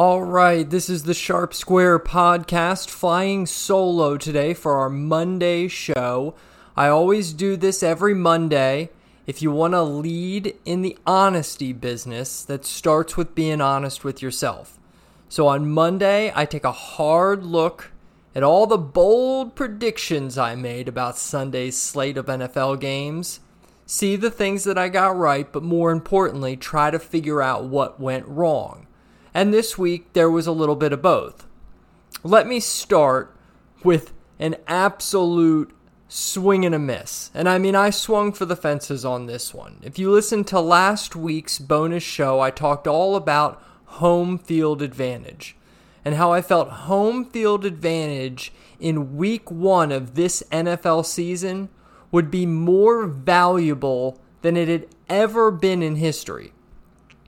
All right, this is the Sharp Square podcast flying solo today for our Monday show. I always do this every Monday. If you want to lead in the honesty business, that starts with being honest with yourself. So on Monday, I take a hard look at all the bold predictions I made about Sunday's slate of NFL games, see the things that I got right, but more importantly, try to figure out what went wrong. And this week, there was a little bit of both. Let me start with an absolute swing and a miss. And I mean, I swung for the fences on this one. If you listen to last week's bonus show, I talked all about home field advantage and how I felt home field advantage in week one of this NFL season would be more valuable than it had ever been in history.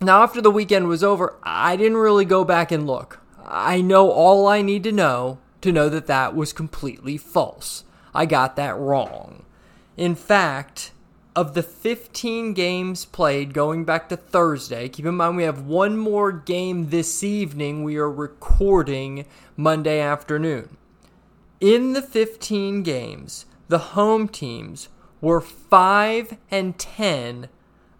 Now, after the weekend was over, I didn't really go back and look. I know all I need to know to know that that was completely false. I got that wrong. In fact, of the 15 games played going back to Thursday, keep in mind we have one more game this evening. We are recording Monday afternoon. In the 15 games, the home teams were 5 and 10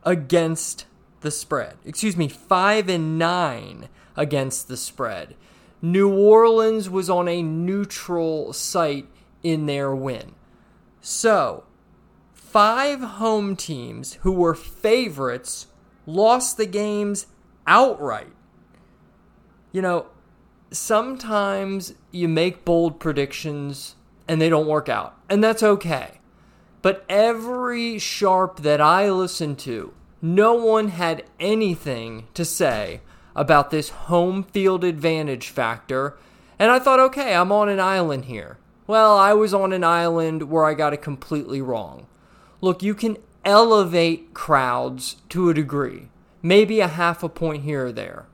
against the spread. Excuse me, 5 and 9 against the spread. New Orleans was on a neutral site in their win. So, five home teams who were favorites lost the games outright. You know, sometimes you make bold predictions and they don't work out, and that's okay. But every sharp that I listen to, no one had anything to say about this home field advantage factor. And I thought, okay, I'm on an island here. Well, I was on an island where I got it completely wrong. Look, you can elevate crowds to a degree, maybe a half a point here or there.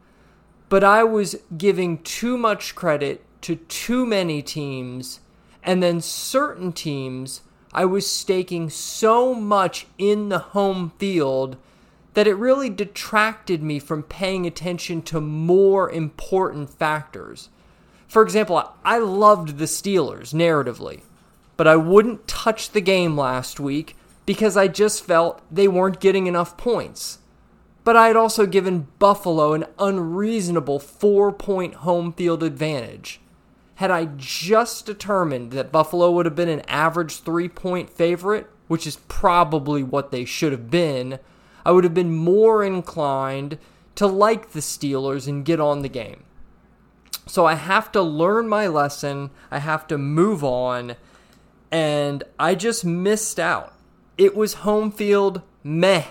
But I was giving too much credit to too many teams, and then certain teams I was staking so much in the home field that it really detracted me from paying attention to more important factors. For example, I loved the Steelers narratively, but I wouldn't touch the game last week because I just felt they weren't getting enough points. But I had also given Buffalo an unreasonable four point home field advantage. Had I just determined that Buffalo would have been an average three point favorite, which is probably what they should have been, I would have been more inclined to like the Steelers and get on the game. So I have to learn my lesson. I have to move on. And I just missed out. It was home field meh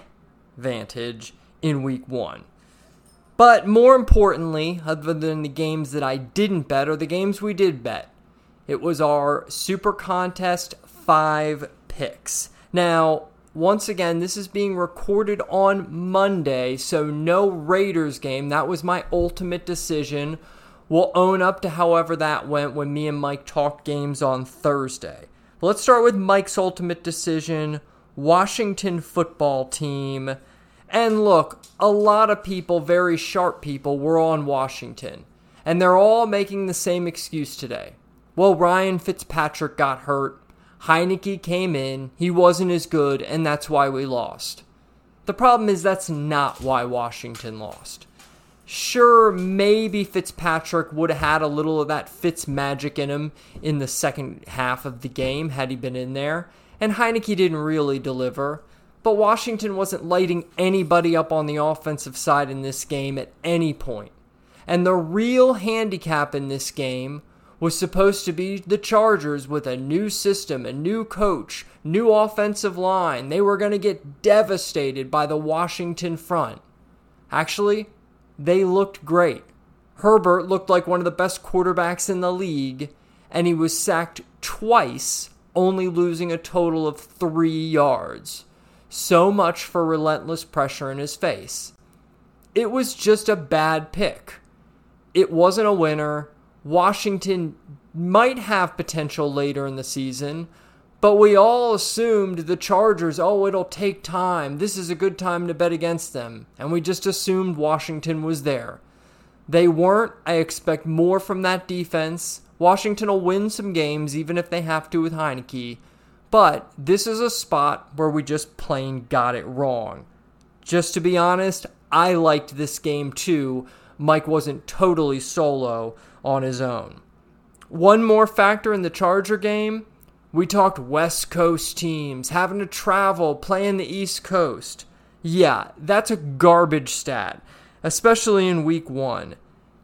vantage in week one. But more importantly, other than the games that I didn't bet, or the games we did bet. It was our Super Contest 5 picks. Now, once again, this is being recorded on Monday, so no Raiders game. That was my ultimate decision We'll own up to however that went when me and Mike talked games on Thursday. But let's start with Mike's ultimate decision Washington football team. And look, a lot of people, very sharp people, were on Washington. And they're all making the same excuse today. Well, Ryan Fitzpatrick got hurt. Heinicke came in. He wasn't as good, and that's why we lost. The problem is that's not why Washington lost. Sure, maybe Fitzpatrick would have had a little of that Fitz magic in him in the second half of the game had he been in there, and Heinicke didn't really deliver. But Washington wasn't lighting anybody up on the offensive side in this game at any point. And the real handicap in this game was supposed to be the Chargers with a new system, a new coach, new offensive line. They were going to get devastated by the Washington front. Actually, they looked great. Herbert looked like one of the best quarterbacks in the league, and he was sacked twice, only losing a total of three yards. So much for relentless pressure in his face. It was just a bad pick. It wasn't a winner. Washington might have potential later in the season, but we all assumed the Chargers, oh, it'll take time. This is a good time to bet against them. And we just assumed Washington was there. They weren't. I expect more from that defense. Washington will win some games, even if they have to with Heinicke. But this is a spot where we just plain got it wrong. Just to be honest, I liked this game too. Mike wasn't totally solo on his own. One more factor in the Charger game we talked West Coast teams having to travel, playing the East Coast. Yeah, that's a garbage stat, especially in week one.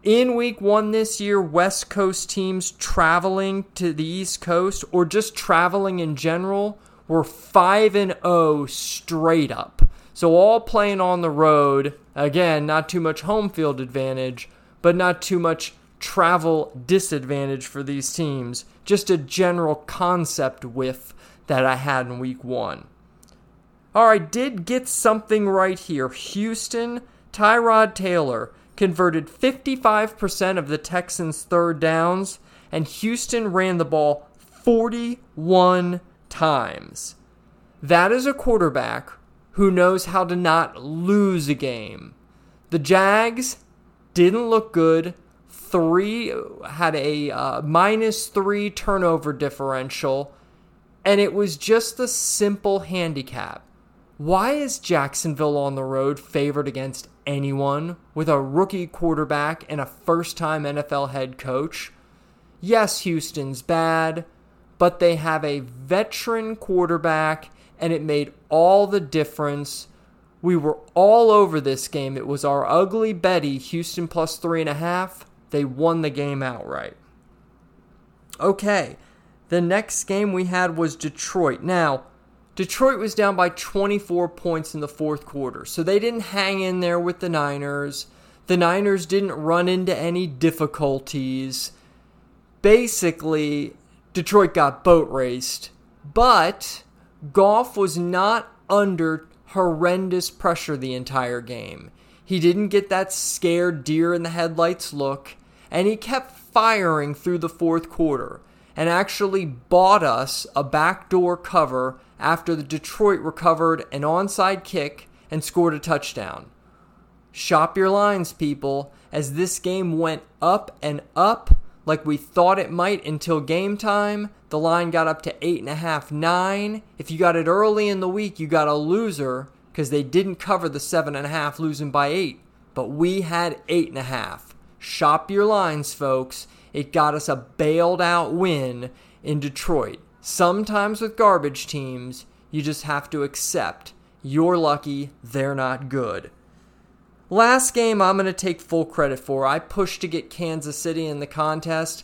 In week one this year, West Coast teams traveling to the East Coast or just traveling in general were 5 and 0 straight up. So all playing on the road, again, not too much home field advantage, but not too much travel disadvantage for these teams. Just a general concept whiff that I had in week one. All right, did get something right here. Houston, Tyrod Taylor converted 55% of the Texans' third downs, and Houston ran the ball 41 times. That is a quarterback who knows how to not lose a game. The Jags didn't look good three had a uh, minus three turnover differential, and it was just a simple handicap. Why is Jacksonville on the road favored against anyone with a rookie quarterback and a first time NFL head coach? Yes, Houston's bad, but they have a veteran quarterback, and it made all the difference. We were all over this game. It was our ugly Betty, Houston plus three and a half. They won the game outright. Okay, the next game we had was Detroit. Now, Detroit was down by 24 points in the fourth quarter, so they didn't hang in there with the Niners. The Niners didn't run into any difficulties. Basically, Detroit got boat raced, but Goff was not under horrendous pressure the entire game. He didn't get that scared deer in the headlights look and he kept firing through the fourth quarter and actually bought us a backdoor cover after the Detroit recovered an onside kick and scored a touchdown. Shop your lines, people, as this game went up and up like we thought it might until game time. The line got up to eight and a half, nine. If you got it early in the week, you got a loser because they didn't cover the 7.5, losing by 8. But we had 8.5. Shop your lines, folks. It got us a bailed out win in Detroit. Sometimes with garbage teams, you just have to accept you're lucky they're not good. Last game I'm going to take full credit for. I pushed to get Kansas City in the contest.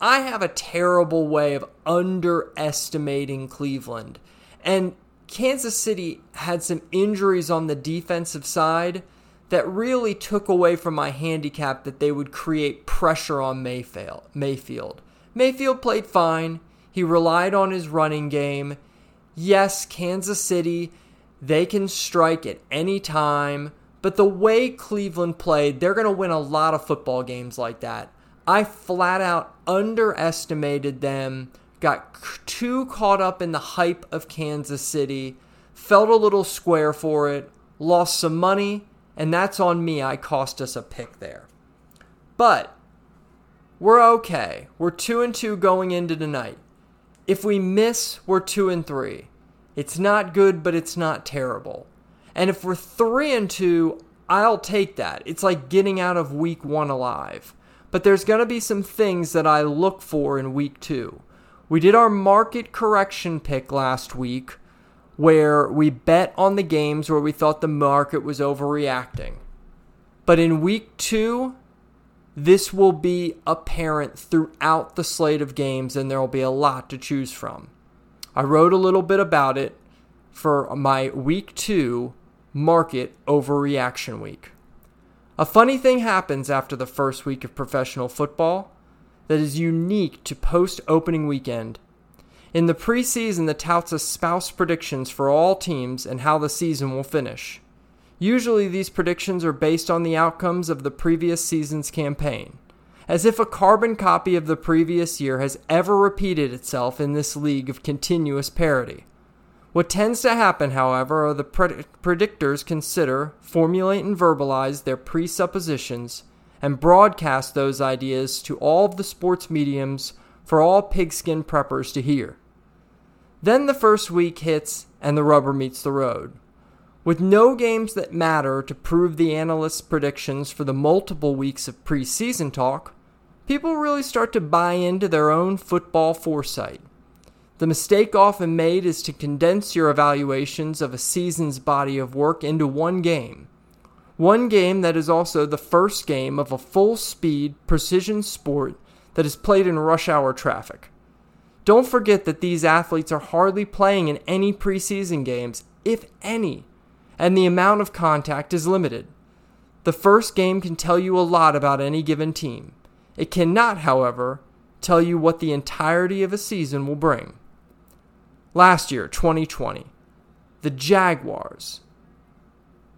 I have a terrible way of underestimating Cleveland. And Kansas City had some injuries on the defensive side that really took away from my handicap that they would create pressure on Mayfield. Mayfield. Played fine. He relied on his running game. Yes, Kansas City, they can strike at any time, but the way Cleveland played, they're going to win a lot of football games like that. I flat out underestimated them, got too caught up in the hype of Kansas City, felt a little square for it, lost some money, and that's on me. I cost us a pick there. But we're okay. We're 2 and 2 going into tonight. If we miss, we're 2 and 3. It's not good, but it's not terrible. And if we're 3 and 2, I'll take that. It's like getting out of week 1 alive. But there's going to be some things that I look for in week 2. We did our market correction pick last week where we bet on the games where we thought the market was overreacting. But in week two, this will be apparent throughout the slate of games, and there will be a lot to choose from. I wrote a little bit about it for my week two market overreaction week. A funny thing happens after the first week of professional football that is unique to post opening weekend in the preseason, the touts espouse predictions for all teams and how the season will finish. Usually, these predictions are based on the outcomes of the previous season's campaign, as if a carbon copy of the previous year has ever repeated itself in this league of continuous parity. What tends to happen, however, are the pred- predictors consider, formulate, and verbalize their presuppositions and broadcast those ideas to all of the sports mediums for all pigskin preppers to hear. Then the first week hits and the rubber meets the road. With no games that matter to prove the analysts' predictions for the multiple weeks of preseason talk, people really start to buy into their own football foresight. The mistake often made is to condense your evaluations of a season's body of work into one game. One game that is also the first game of a full speed, precision sport that is played in rush hour traffic. Don't forget that these athletes are hardly playing in any preseason games, if any, and the amount of contact is limited. The first game can tell you a lot about any given team. It cannot, however, tell you what the entirety of a season will bring. Last year, 2020, the Jaguars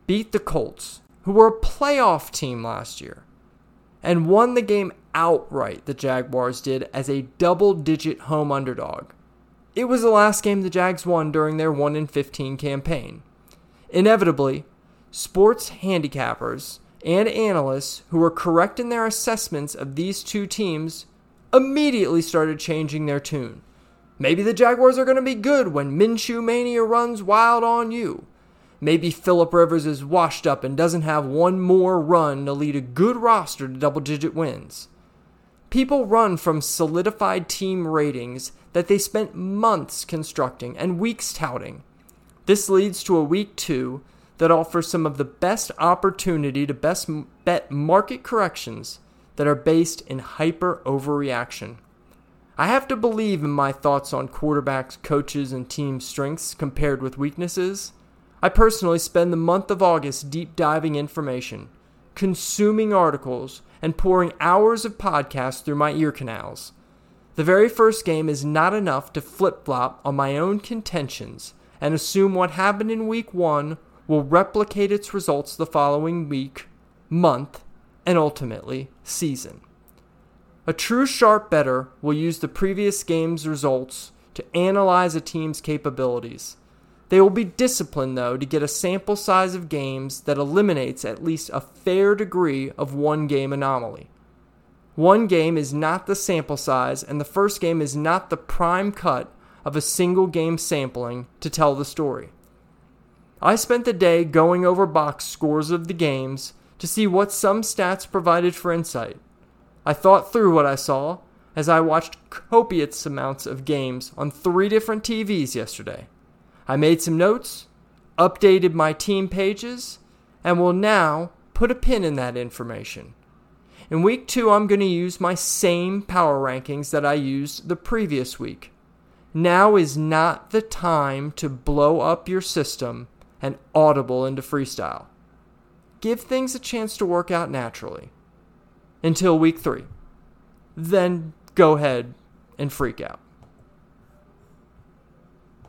beat the Colts, who were a playoff team last year, and won the game outright, the Jaguars did, as a double digit home underdog. It was the last game the Jags won during their 1 in 15 campaign. Inevitably, sports handicappers and analysts who were correct in their assessments of these two teams immediately started changing their tune. Maybe the Jaguars are going to be good when Minshew Mania runs wild on you. Maybe Philip Rivers is washed up and doesn't have one more run to lead a good roster to double digit wins. People run from solidified team ratings that they spent months constructing and weeks touting. This leads to a week two that offers some of the best opportunity to best bet market corrections that are based in hyper overreaction. I have to believe in my thoughts on quarterbacks, coaches, and team strengths compared with weaknesses. I personally spend the month of August deep diving information, consuming articles, and pouring hours of podcasts through my ear canals. The very first game is not enough to flip flop on my own contentions and assume what happened in week one will replicate its results the following week, month, and ultimately season. A true sharp bettor will use the previous game's results to analyze a team's capabilities. They will be disciplined, though, to get a sample size of games that eliminates at least a fair degree of one game anomaly. One game is not the sample size, and the first game is not the prime cut of a single game sampling to tell the story. I spent the day going over box scores of the games to see what some stats provided for insight. I thought through what I saw as I watched copious amounts of games on three different TVs yesterday. I made some notes, updated my team pages, and will now put a pin in that information. In week two, I'm going to use my same power rankings that I used the previous week. Now is not the time to blow up your system and audible into freestyle. Give things a chance to work out naturally until week three. Then go ahead and freak out.